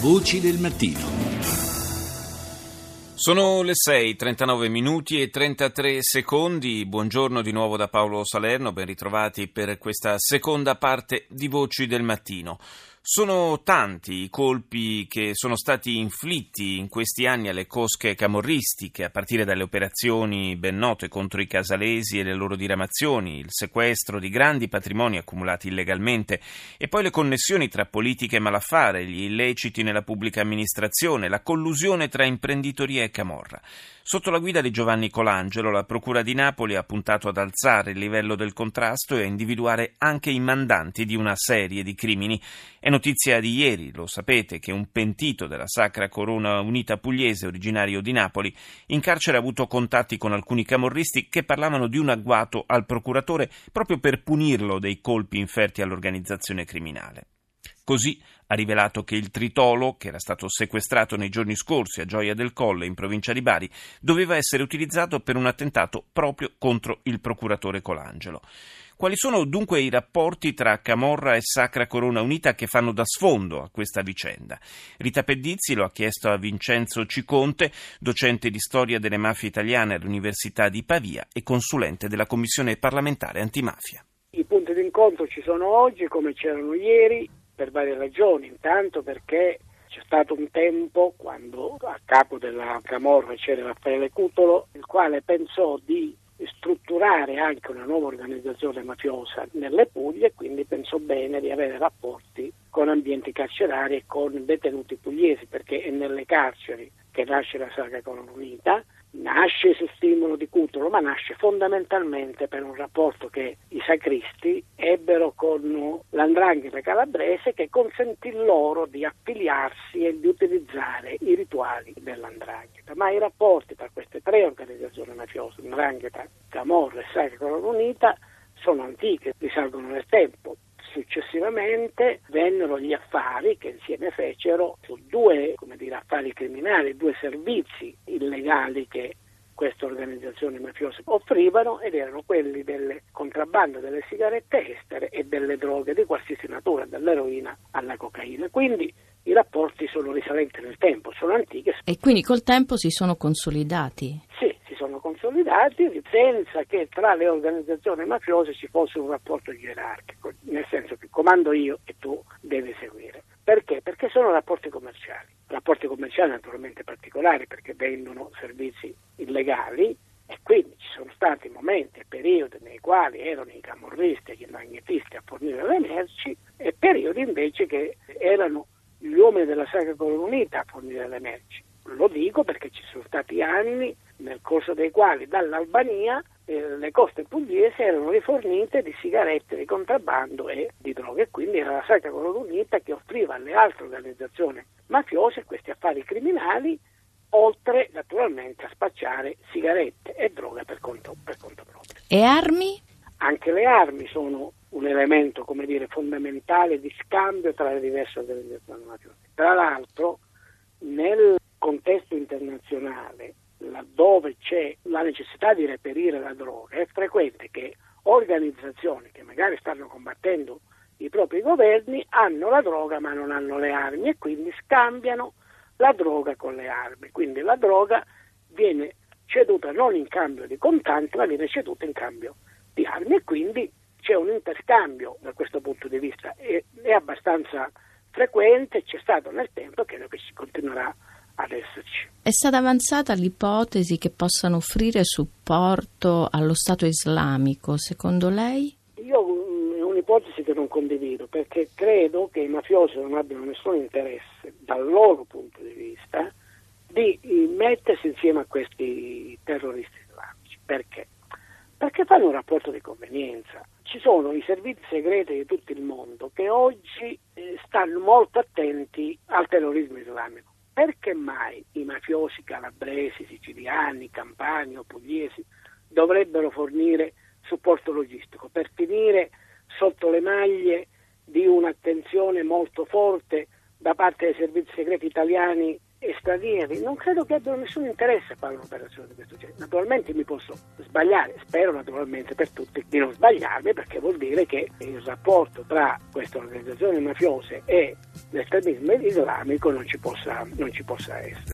Voci del mattino. Sono le 6, 39 minuti e 33 secondi. Buongiorno di nuovo da Paolo Salerno, ben ritrovati per questa seconda parte di Voci del Mattino. Sono tanti i colpi che sono stati inflitti in questi anni alle cosche camorristiche, a partire dalle operazioni ben note contro i casalesi e le loro diramazioni, il sequestro di grandi patrimoni accumulati illegalmente e poi le connessioni tra politica e malaffare, gli illeciti nella pubblica amministrazione, la collusione tra imprenditoria e camorra. Sotto la guida di Giovanni Colangelo, la Procura di Napoli ha puntato ad alzare il livello del contrasto e a individuare anche i mandanti di una serie di crimini. È notizia di ieri, lo sapete, che un pentito della Sacra Corona Unita Pugliese, originario di Napoli, in carcere ha avuto contatti con alcuni camorristi che parlavano di un agguato al procuratore proprio per punirlo dei colpi inferti all'organizzazione criminale. Così ha rivelato che il tritolo, che era stato sequestrato nei giorni scorsi a Gioia del Colle in provincia di Bari, doveva essere utilizzato per un attentato proprio contro il procuratore Colangelo. Quali sono dunque i rapporti tra Camorra e Sacra Corona Unita che fanno da sfondo a questa vicenda? Rita Pedizzi lo ha chiesto a Vincenzo Ciconte, docente di storia delle mafie italiane all'Università di Pavia e consulente della Commissione parlamentare antimafia. I punti d'incontro ci sono oggi come c'erano ieri per varie ragioni, intanto perché c'è stato un tempo quando a capo della Camorra c'era Raffaele Cutolo, il quale pensò di strutturare anche una nuova organizzazione mafiosa nelle Puglie e quindi pensò bene di avere rapporti con ambienti carcerari e con detenuti pugliesi perché è nelle carceri che nasce la Saga Corona Unita nasce su stimolo di Cutolo, ma nasce fondamentalmente per un rapporto che i sacristi ebbero con l'andrangheta calabrese che consentì loro di affiliarsi e di utilizzare i rituali dell'andrangheta. Ma i rapporti tra queste tre organizzazioni mafiose, andrangheta, Camorra e Sacra Corona Unita, sono antiche, risalgono nel tempo successivamente vennero gli affari che insieme fecero su due dire, affari criminali, due servizi illegali che queste organizzazioni mafiose offrivano ed erano quelli del contrabbando delle sigarette estere e delle droghe di qualsiasi natura, dall'eroina alla cocaina. Quindi i rapporti sono risalenti nel tempo, sono antichi. E quindi col tempo si sono consolidati? Sì, si sono consolidati senza che tra le organizzazioni mafiose ci fosse un rapporto gerarchico, nel senso che comando io e tu devi seguire. Perché? Perché sono rapporti commerciali, rapporti commerciali naturalmente particolari perché vendono servizi illegali e quindi ci sono stati momenti e periodi nei quali erano i camorristi e gli magnetisti a fornire le merci e periodi invece che erano gli uomini della Sacra Corona Unita a fornire le merci. Lo dico perché ci sono stati anni nel corso dei quali dall'Albania eh, le coste pugliesi erano rifornite di sigarette di contrabbando e di droghe, quindi era la Sacra Corona Unita che offriva alle altre organizzazioni mafiose questi affari criminali, oltre naturalmente a spacciare sigarette e droghe per conto, per conto proprio. E armi? Anche le armi sono un elemento, come dire, fondamentale di scambio tra le diverse organizzazioni mafiose. Tra l'altro, nel contesto internazionale laddove c'è la necessità di reperire la droga, è frequente che organizzazioni che magari stanno combattendo i propri governi hanno la droga ma non hanno le armi e quindi scambiano la droga con le armi. Quindi la droga viene ceduta non in cambio di contanti ma viene ceduta in cambio di armi e quindi c'è un interscambio da questo punto di vista, è, è abbastanza frequente, c'è stato nel tempo e credo che si continuerà ad esserci. È stata avanzata l'ipotesi che possano offrire supporto allo Stato islamico, secondo lei? Io mm, è un'ipotesi che non condivido perché credo che i mafiosi non abbiano nessun interesse dal loro punto di vista di mettersi insieme a questi terroristi islamici. Perché? Perché fanno un rapporto di convenienza. Ci sono i servizi segreti di tutto il mondo che oggi eh, stanno molto attenti al terrorismo islamico perché mai i mafiosi calabresi, siciliani, campani o pugliesi dovrebbero fornire supporto logistico per finire sotto le maglie di un'attenzione molto forte da parte dei servizi segreti italiani e stranieri? Non credo che abbiano nessun interesse a fare un'operazione di questo genere. Naturalmente mi posso sbagliare, spero naturalmente per tutti di non sbagliarmi perché vuol dire che il rapporto tra queste organizzazioni mafiose e l'estremismo islamico non ci possa, non ci possa essere.